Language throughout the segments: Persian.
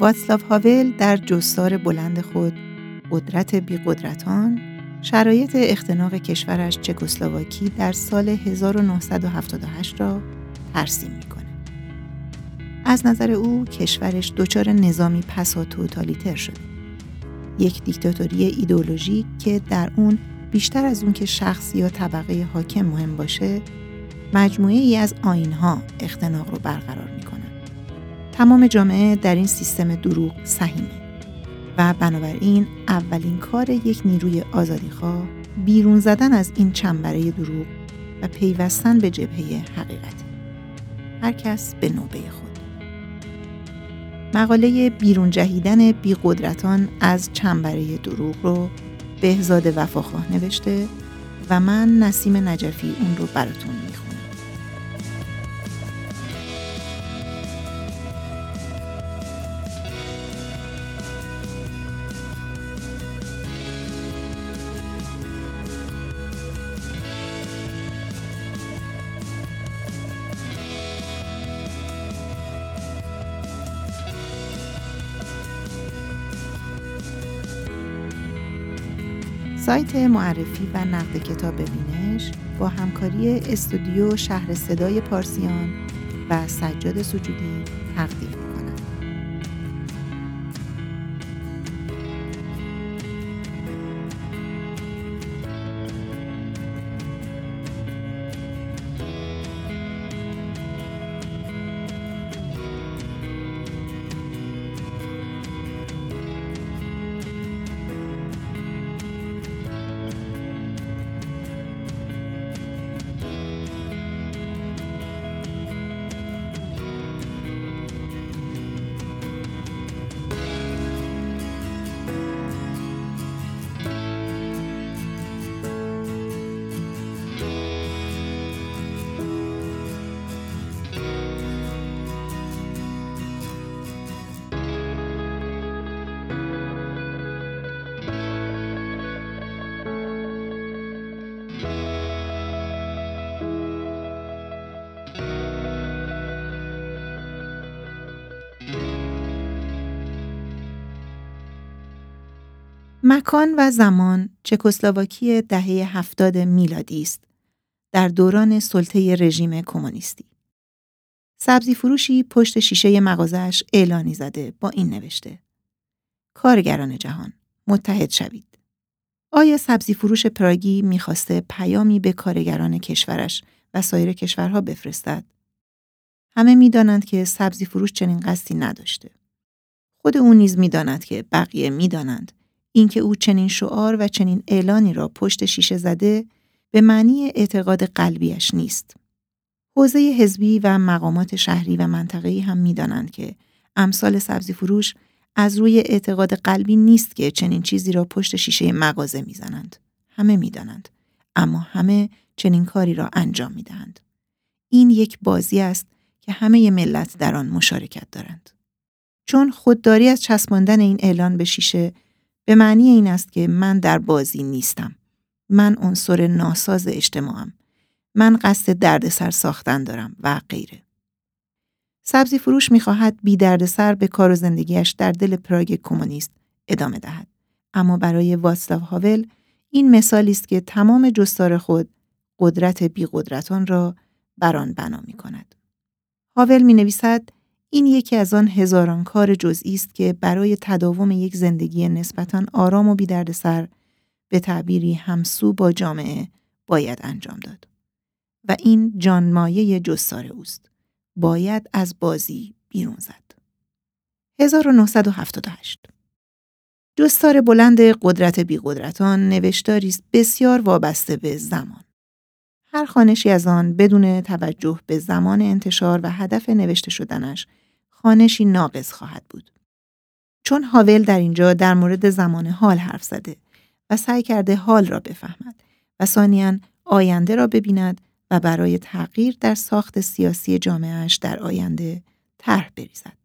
واتسلاو هاول در جستار بلند خود قدرت بی قدرتان شرایط اختناق کشورش چکسلواکی در سال 1978 را ترسیم می‌کنه. از نظر او کشورش دچار نظامی پسا توتالیتر شده. یک دیکتاتوری ایدولوژیک که در اون بیشتر از اون که شخص یا طبقه حاکم مهم باشه مجموعه ای از آینها اختناق رو برقرار. تمام جامعه در این سیستم دروغ سهیمه و بنابراین اولین کار یک نیروی آزادیخواه بیرون زدن از این چنبره دروغ و پیوستن به جبهه حقیقت. هر کس به نوبه خود. مقاله بیرون جهیدن بیقدرتان از چنبره دروغ رو بهزاد وفاخواه نوشته و من نسیم نجفی اون رو براتون سایت معرفی و نقد کتاب بینش با همکاری استودیو شهر صدای پارسیان و سجاد سجودی تقدیم. مکان و زمان چکسلواکی دهه هفتاد میلادی است در دوران سلطه رژیم کمونیستی. سبزی فروشی پشت شیشه مغازش اعلانی زده با این نوشته کارگران جهان متحد شوید. آیا سبزی فروش پراگی می‌خواسته پیامی به کارگران کشورش و سایر کشورها بفرستد؟ همه می‌دانند که سبزی فروش چنین قصدی نداشته. خود او نیز می‌داند که بقیه می‌دانند اینکه او چنین شعار و چنین اعلانی را پشت شیشه زده به معنی اعتقاد قلبیش نیست. حوزه حزبی و مقامات شهری و منطقه‌ای هم می‌دانند که امثال سبزی فروش از روی اعتقاد قلبی نیست که چنین چیزی را پشت شیشه مغازه می‌زنند. همه می‌دانند. اما همه چنین کاری را انجام می‌دهند. این یک بازی است که همه ملت در آن مشارکت دارند. چون خودداری از چسباندن این اعلان به شیشه به معنی این است که من در بازی نیستم. من عنصر ناساز اجتماعم. من قصد دردسر ساختن دارم و غیره. سبزی فروش می‌خواهد بی دردسر به کار و زندگیش در دل پراگ کمونیست ادامه دهد. اما برای واتسلاو هاول این مثالی است که تمام جستار خود قدرت بی قدرتان را بر آن بنا می کند. هاول می نویسد این یکی از آن هزاران کار جزئی است که برای تداوم یک زندگی نسبتا آرام و سر به تعبیری همسو با جامعه باید انجام داد. و این جانمایه جستار اوست. باید از بازی بیرون زد. 1978 جستار بلند قدرت بیقدرتان نوشتاری است بسیار وابسته به زمان. هر خانشی از آن بدون توجه به زمان انتشار و هدف نوشته شدنش خانشی ناقص خواهد بود. چون هاول در اینجا در مورد زمان حال حرف زده و سعی کرده حال را بفهمد و ثانیاً آینده را ببیند و برای تغییر در ساخت سیاسی جامعهش در آینده طرح بریزد.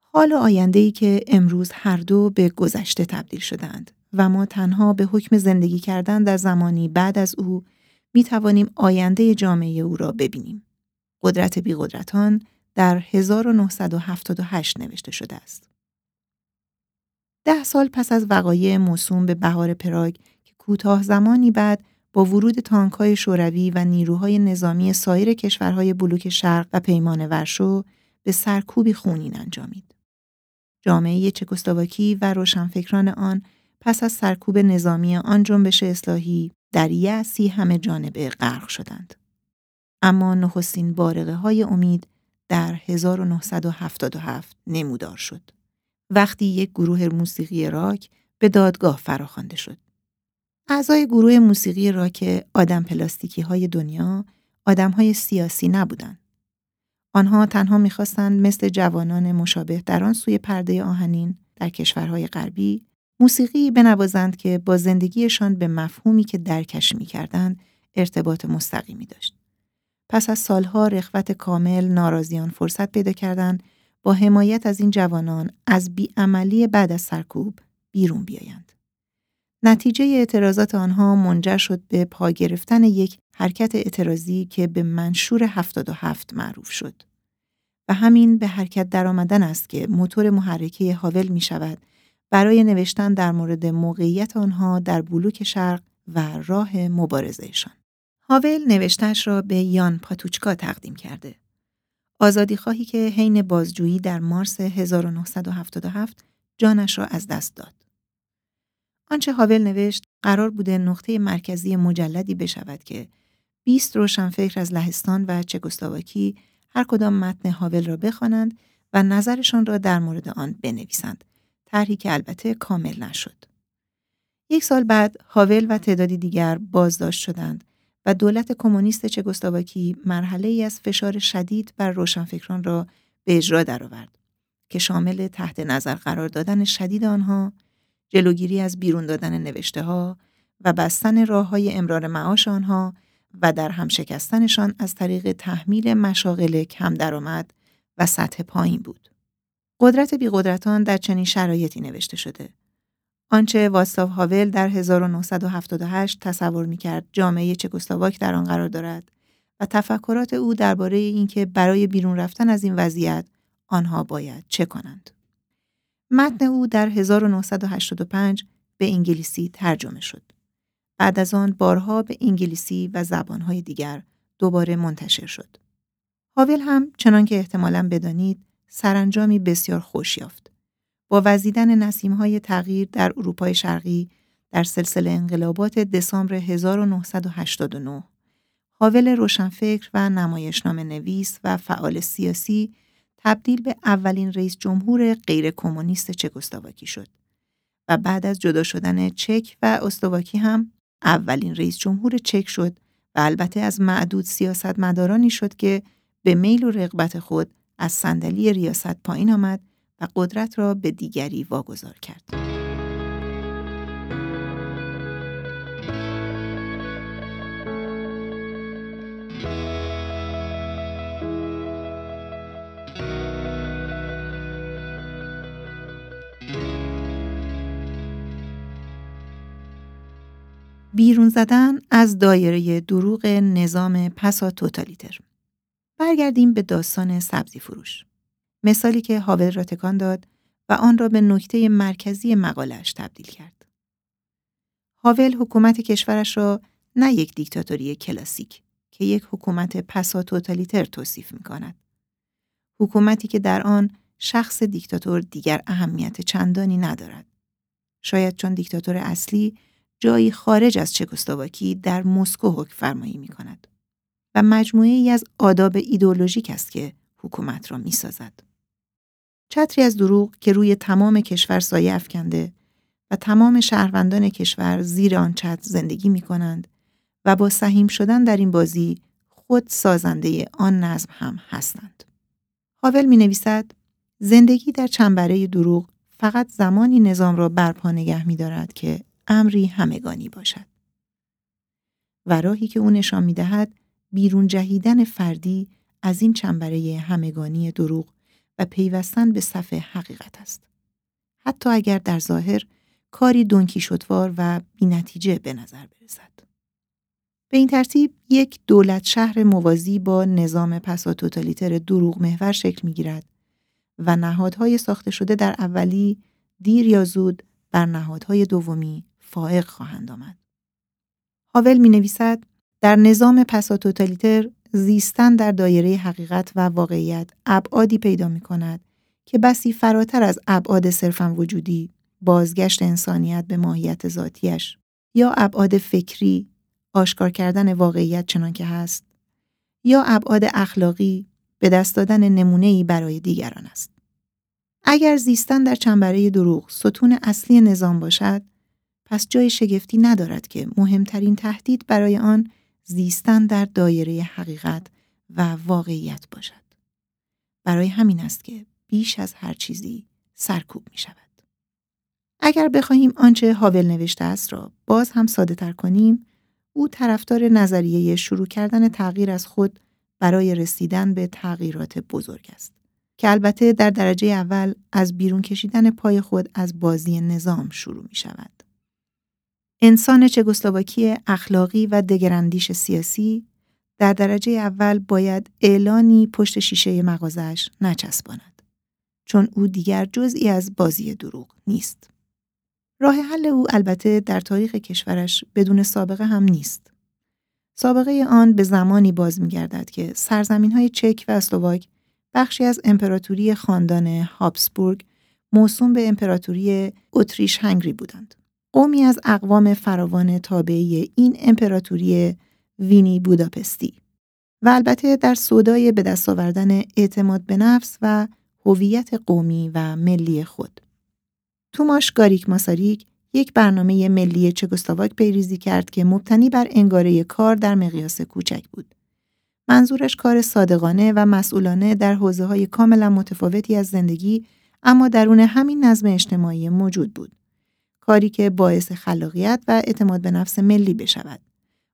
حال آینده ای که امروز هر دو به گذشته تبدیل شدند و ما تنها به حکم زندگی کردن در زمانی بعد از او می توانیم آینده جامعه او را ببینیم. قدرت بی قدرتان در 1978 نوشته شده است. ده سال پس از وقایع موسوم به بهار پراگ که کوتاه زمانی بعد با ورود تانکهای شوروی و نیروهای نظامی سایر کشورهای بلوک شرق و پیمان ورشو به سرکوبی خونین انجامید. جامعه چکسلواکی و روشنفکران آن پس از سرکوب نظامی آن جنبش اصلاحی در یأسی همه جانبه غرق شدند. اما نخستین بارقه های امید در 1977 نمودار شد. وقتی یک گروه موسیقی راک به دادگاه فراخوانده شد. اعضای گروه موسیقی راک آدم پلاستیکی های دنیا آدم های سیاسی نبودند. آنها تنها می‌خواستند مثل جوانان مشابه در آن سوی پرده آهنین در کشورهای غربی موسیقی بنوازند که با زندگیشان به مفهومی که درکش می‌کردند ارتباط مستقیمی داشت. پس از سالها رخوت کامل ناراضیان فرصت پیدا کردند با حمایت از این جوانان از بیعملی بعد از سرکوب بیرون بیایند. نتیجه اعتراضات آنها منجر شد به پا گرفتن یک حرکت اعتراضی که به منشور 77 معروف شد. و همین به حرکت درآمدن است که موتور محرکه هاول می شود برای نوشتن در مورد موقعیت آنها در بلوک شرق و راه مبارزهشان. هاول نوشتش را به یان پاتوچکا تقدیم کرده. آزادی خواهی که حین بازجویی در مارس 1977 جانش را از دست داد. آنچه هاول نوشت قرار بوده نقطه مرکزی مجلدی بشود که 20 روشنفکر از لهستان و چکسلواکی هر کدام متن هاول را بخوانند و نظرشان را در مورد آن بنویسند. طرحی که البته کامل نشد. یک سال بعد هاول و تعدادی دیگر بازداشت شدند و دولت کمونیست چگوسلاواکی مرحله ای از فشار شدید بر روشنفکران را به اجرا درآورد که شامل تحت نظر قرار دادن شدید آنها، جلوگیری از بیرون دادن نوشته ها و بستن راه های امرار معاش آنها و در هم شکستنشان از طریق تحمیل مشاغل کم درآمد و سطح پایین بود. قدرت بیقدرتان در چنین شرایطی نوشته شده. آنچه واستاو هاول در 1978 تصور می‌کرد جامعه چکسلواک در آن قرار دارد و تفکرات او درباره اینکه برای بیرون رفتن از این وضعیت آنها باید چه کنند. متن او در 1985 به انگلیسی ترجمه شد. بعد از آن بارها به انگلیسی و زبانهای دیگر دوباره منتشر شد. هاول هم چنان که احتمالاً بدانید سرانجامی بسیار خوش یافت. با وزیدن نسیمهای تغییر در اروپای شرقی در سلسله انقلابات دسامبر 1989 هاول روشنفکر و نمایشنامه نویس و فعال سیاسی تبدیل به اولین رئیس جمهور غیر کمونیست چکسلواکی شد و بعد از جدا شدن چک و استواکی هم اولین رئیس جمهور چک شد و البته از معدود سیاستمدارانی شد که به میل و رغبت خود از صندلی ریاست پایین آمد و قدرت را به دیگری واگذار کرد. بیرون زدن از دایره دروغ نظام پسا توتالیتر برگردیم به داستان سبزی فروش. مثالی که هاول را تکان داد و آن را به نکته مرکزی مقالش تبدیل کرد. هاول حکومت کشورش را نه یک دیکتاتوری کلاسیک که یک حکومت پسا توتالیتر توصیف می کند. حکومتی که در آن شخص دیکتاتور دیگر اهمیت چندانی ندارد. شاید چون دیکتاتور اصلی جایی خارج از چکسلواکی در مسکو حکم فرمایی می کند. و مجموعه ای از آداب ایدولوژیک است که حکومت را می سازد. چتری از دروغ که روی تمام کشور سایه افکنده و تمام شهروندان کشور زیر آن چتر زندگی می کنند و با سهیم شدن در این بازی خود سازنده آن نظم هم هستند. هاول می نویسد زندگی در چنبره دروغ فقط زمانی نظام را برپا نگه می دارد که امری همگانی باشد. و راهی که او نشان می دهد بیرون جهیدن فردی از این چنبره همگانی دروغ و پیوستن به صفحه حقیقت است. حتی اگر در ظاهر کاری دونکی شدوار و بینتیجه به نظر برسد. به این ترتیب یک دولت شهر موازی با نظام پساتوتالیتر دروغ محور شکل می گیرد و نهادهای ساخته شده در اولی دیر یا زود بر نهادهای دومی فائق خواهند آمد. هاول می نویسد در نظام پساتوتالیتر زیستن در دایره حقیقت و واقعیت ابعادی پیدا می کند که بسی فراتر از ابعاد صرفا وجودی بازگشت انسانیت به ماهیت ذاتیش یا ابعاد فکری آشکار کردن واقعیت چنان که هست یا ابعاد اخلاقی به دست دادن نمونه‌ای برای دیگران است. اگر زیستن در چنبره دروغ ستون اصلی نظام باشد، پس جای شگفتی ندارد که مهمترین تهدید برای آن زیستن در دایره حقیقت و واقعیت باشد. برای همین است که بیش از هر چیزی سرکوب می شود. اگر بخواهیم آنچه هاول نوشته است را باز هم ساده تر کنیم، او طرفدار نظریه شروع کردن تغییر از خود برای رسیدن به تغییرات بزرگ است. که البته در درجه اول از بیرون کشیدن پای خود از بازی نظام شروع می شود. انسان چگسلواکی اخلاقی و دگراندیش سیاسی در درجه اول باید اعلانی پشت شیشه مغازش نچسباند. چون او دیگر جزئی از بازی دروغ نیست. راه حل او البته در تاریخ کشورش بدون سابقه هم نیست. سابقه آن به زمانی باز می‌گردد که سرزمین های چک و اسلواک بخشی از امپراتوری خاندان هابسبورگ موسوم به امپراتوری اتریش هنگری بودند. قومی از اقوام فراوان تابعی این امپراتوری وینی بوداپستی و البته در صدای به دست آوردن اعتماد به نفس و هویت قومی و ملی خود. توماش گاریک ماساریک یک برنامه ملی چگوسلاواک پیریزی کرد که مبتنی بر انگاره کار در مقیاس کوچک بود. منظورش کار صادقانه و مسئولانه در حوزه های کاملا متفاوتی از زندگی اما درون همین نظم اجتماعی موجود بود. کاری که باعث خلاقیت و اعتماد به نفس ملی بشود.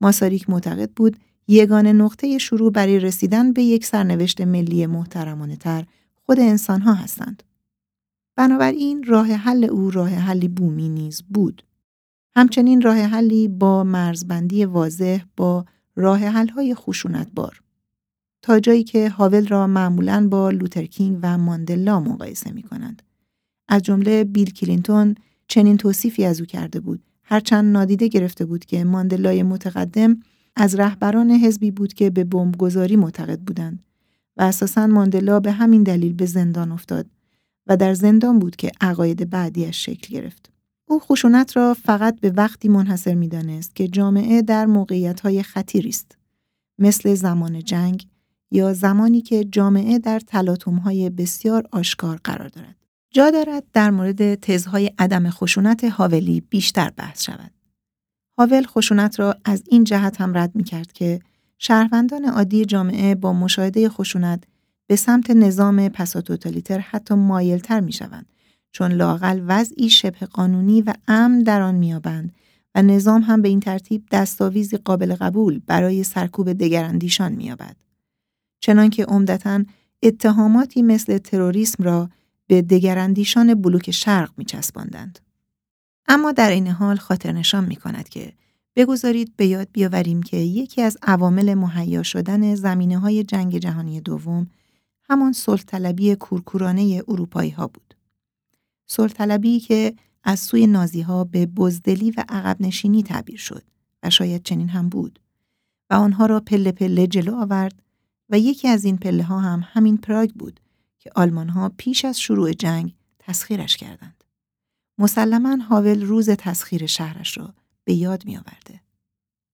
ماساریک معتقد بود یگان نقطه شروع برای رسیدن به یک سرنوشت ملی محترمانه تر خود انسان ها هستند. بنابراین راه حل او راه حلی بومی نیز بود. همچنین راه حلی با مرزبندی واضح با راه حل‌های خشونتبار. تا جایی که هاول را معمولاً با لوترکینگ و ماندلا مقایسه می کنند. از جمله بیل کلینتون چنین توصیفی از او کرده بود هرچند نادیده گرفته بود که ماندلای متقدم از رهبران حزبی بود که به بمبگذاری معتقد بودند و اساساً ماندلا به همین دلیل به زندان افتاد و در زندان بود که عقاید بعدیش شکل گرفت. او خشونت را فقط به وقتی منحصر می دانست که جامعه در موقعیت های خطیری است. مثل زمان جنگ یا زمانی که جامعه در تلاطم های بسیار آشکار قرار دارد. جا دارد در مورد تزهای عدم خشونت هاولی بیشتر بحث شود. هاول خشونت را از این جهت هم رد می کرد که شهروندان عادی جامعه با مشاهده خشونت به سمت نظام پساتوتالیتر حتی مایلتر می شوند چون لاقل وضعی شبه قانونی و امن در آن میابند و نظام هم به این ترتیب دستاویزی قابل قبول برای سرکوب دگراندیشان مییابد چنانکه عمدتا اتهاماتی مثل تروریسم را به دگراندیشان بلوک شرق میچسباندند اما در این حال خاطر نشان می کند که بگذارید به یاد بیاوریم که یکی از عوامل مهیا شدن زمینه های جنگ جهانی دوم همان صلح کورکورانه اروپایی ها بود. صلح که از سوی نازی ها به بزدلی و عقب نشینی تعبیر شد و شاید چنین هم بود و آنها را پله پله جلو آورد و یکی از این پله ها هم همین پراگ بود که آلمان ها پیش از شروع جنگ تسخیرش کردند. مسلما هاول روز تسخیر شهرش را به یاد می آورده.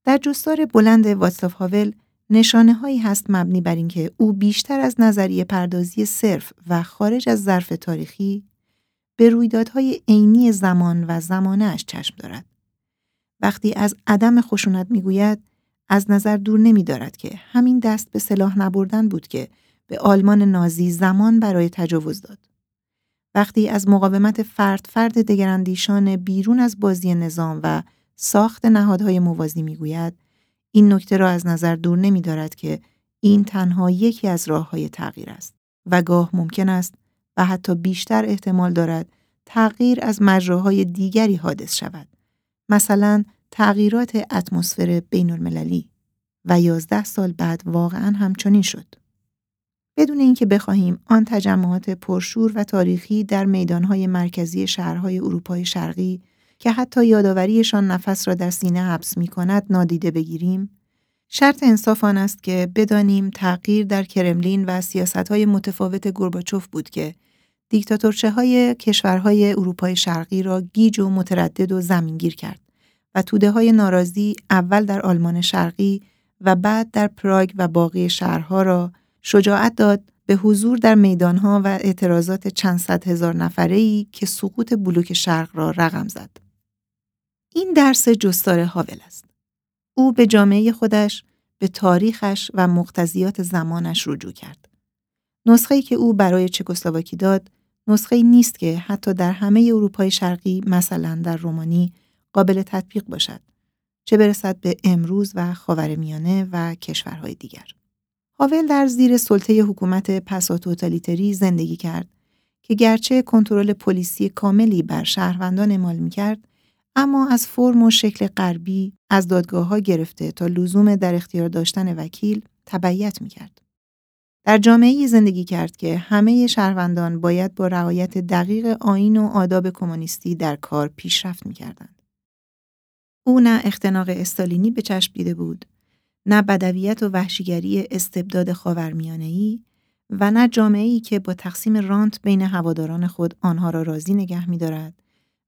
در جستار بلند واتسلاف هاول نشانه هایی هست مبنی بر اینکه او بیشتر از نظریه پردازی صرف و خارج از ظرف تاریخی به رویدادهای عینی زمان و زمانهاش چشم دارد. وقتی از عدم خشونت می‌گوید از نظر دور نمی دارد که همین دست به سلاح نبردن بود که به آلمان نازی زمان برای تجاوز داد. وقتی از مقاومت فرد فرد دگراندیشان بیرون از بازی نظام و ساخت نهادهای موازی می‌گوید این نکته را از نظر دور نمی دارد که این تنها یکی از راه های تغییر است و گاه ممکن است و حتی بیشتر احتمال دارد تغییر از مجراهای دیگری حادث شود. مثلا تغییرات اتمسفر بین المللی و یازده سال بعد واقعا همچنین شد. بدون اینکه بخواهیم آن تجمعات پرشور و تاریخی در میدانهای مرکزی شهرهای اروپای شرقی که حتی یادآوریشان نفس را در سینه حبس می کند نادیده بگیریم، شرط انصاف آن است که بدانیم تغییر در کرملین و سیاستهای متفاوت گرباچوف بود که دیکتاتورچه های کشورهای اروپای شرقی را گیج و متردد و زمینگیر کرد و توده های ناراضی اول در آلمان شرقی و بعد در پراگ و باقی شهرها را شجاعت داد به حضور در میدانها و اعتراضات چند صد هزار نفره‌ای که سقوط بلوک شرق را رقم زد. این درس جستار هاول است. او به جامعه خودش، به تاریخش و مقتضیات زمانش رجوع کرد. نسخه‌ای که او برای چکسلواکی داد، نسخه نیست که حتی در همه اروپای شرقی مثلا در رومانی قابل تطبیق باشد. چه برسد به امروز و خاورمیانه و کشورهای دیگر. هاول در زیر سلطه حکومت پسا توتالیتری زندگی کرد که گرچه کنترل پلیسی کاملی بر شهروندان اعمال می‌کرد اما از فرم و شکل غربی از دادگاه ها گرفته تا لزوم در اختیار داشتن وکیل تبعیت می‌کرد. در جامعه زندگی کرد که همه شهروندان باید با رعایت دقیق آین و آداب کمونیستی در کار پیشرفت می‌کردند. او نه اختناق استالینی به چشم دیده بود نه بدویت و وحشیگری استبداد خاورمیانه‌ای و نه جامعه‌ای که با تقسیم رانت بین هواداران خود آنها را راضی نگه می‌دارد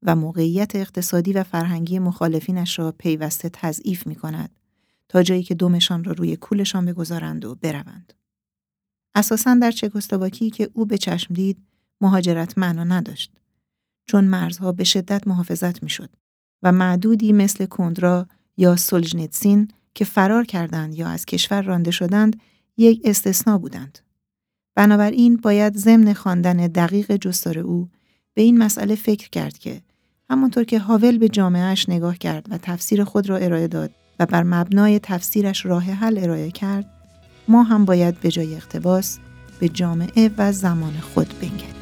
و موقعیت اقتصادی و فرهنگی مخالفینش را پیوسته تضعیف می کند تا جایی که دومشان را روی کولشان بگذارند و بروند. اساساً در چکسلواکی که او به چشم دید مهاجرت معنا نداشت چون مرزها به شدت محافظت می‌شد و معدودی مثل کندرا یا سولجنیتسین که فرار کردند یا از کشور رانده شدند یک استثنا بودند. بنابراین باید ضمن خواندن دقیق جستار او به این مسئله فکر کرد که همانطور که هاول به جامعهش نگاه کرد و تفسیر خود را ارائه داد و بر مبنای تفسیرش راه حل ارائه کرد ما هم باید به جای اقتباس به جامعه و زمان خود بنگریم.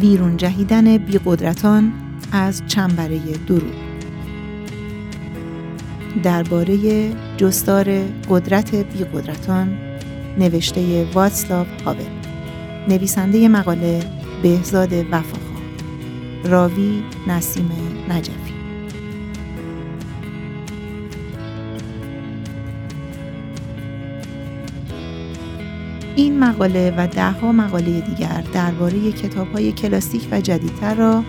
بیرون جهیدن بیقدرتان از چنبره درو درباره جستار قدرت بیقدرتان نوشته واتسلاو هاول نویسنده مقاله بهزاد وفاخان. راوی نسیم نجفی این مقاله و دهها مقاله دیگر درباره کتاب‌های کلاسیک و جدیدتر را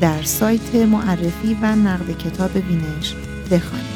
در سایت معرفی و نقد کتاب بینش بخوانید.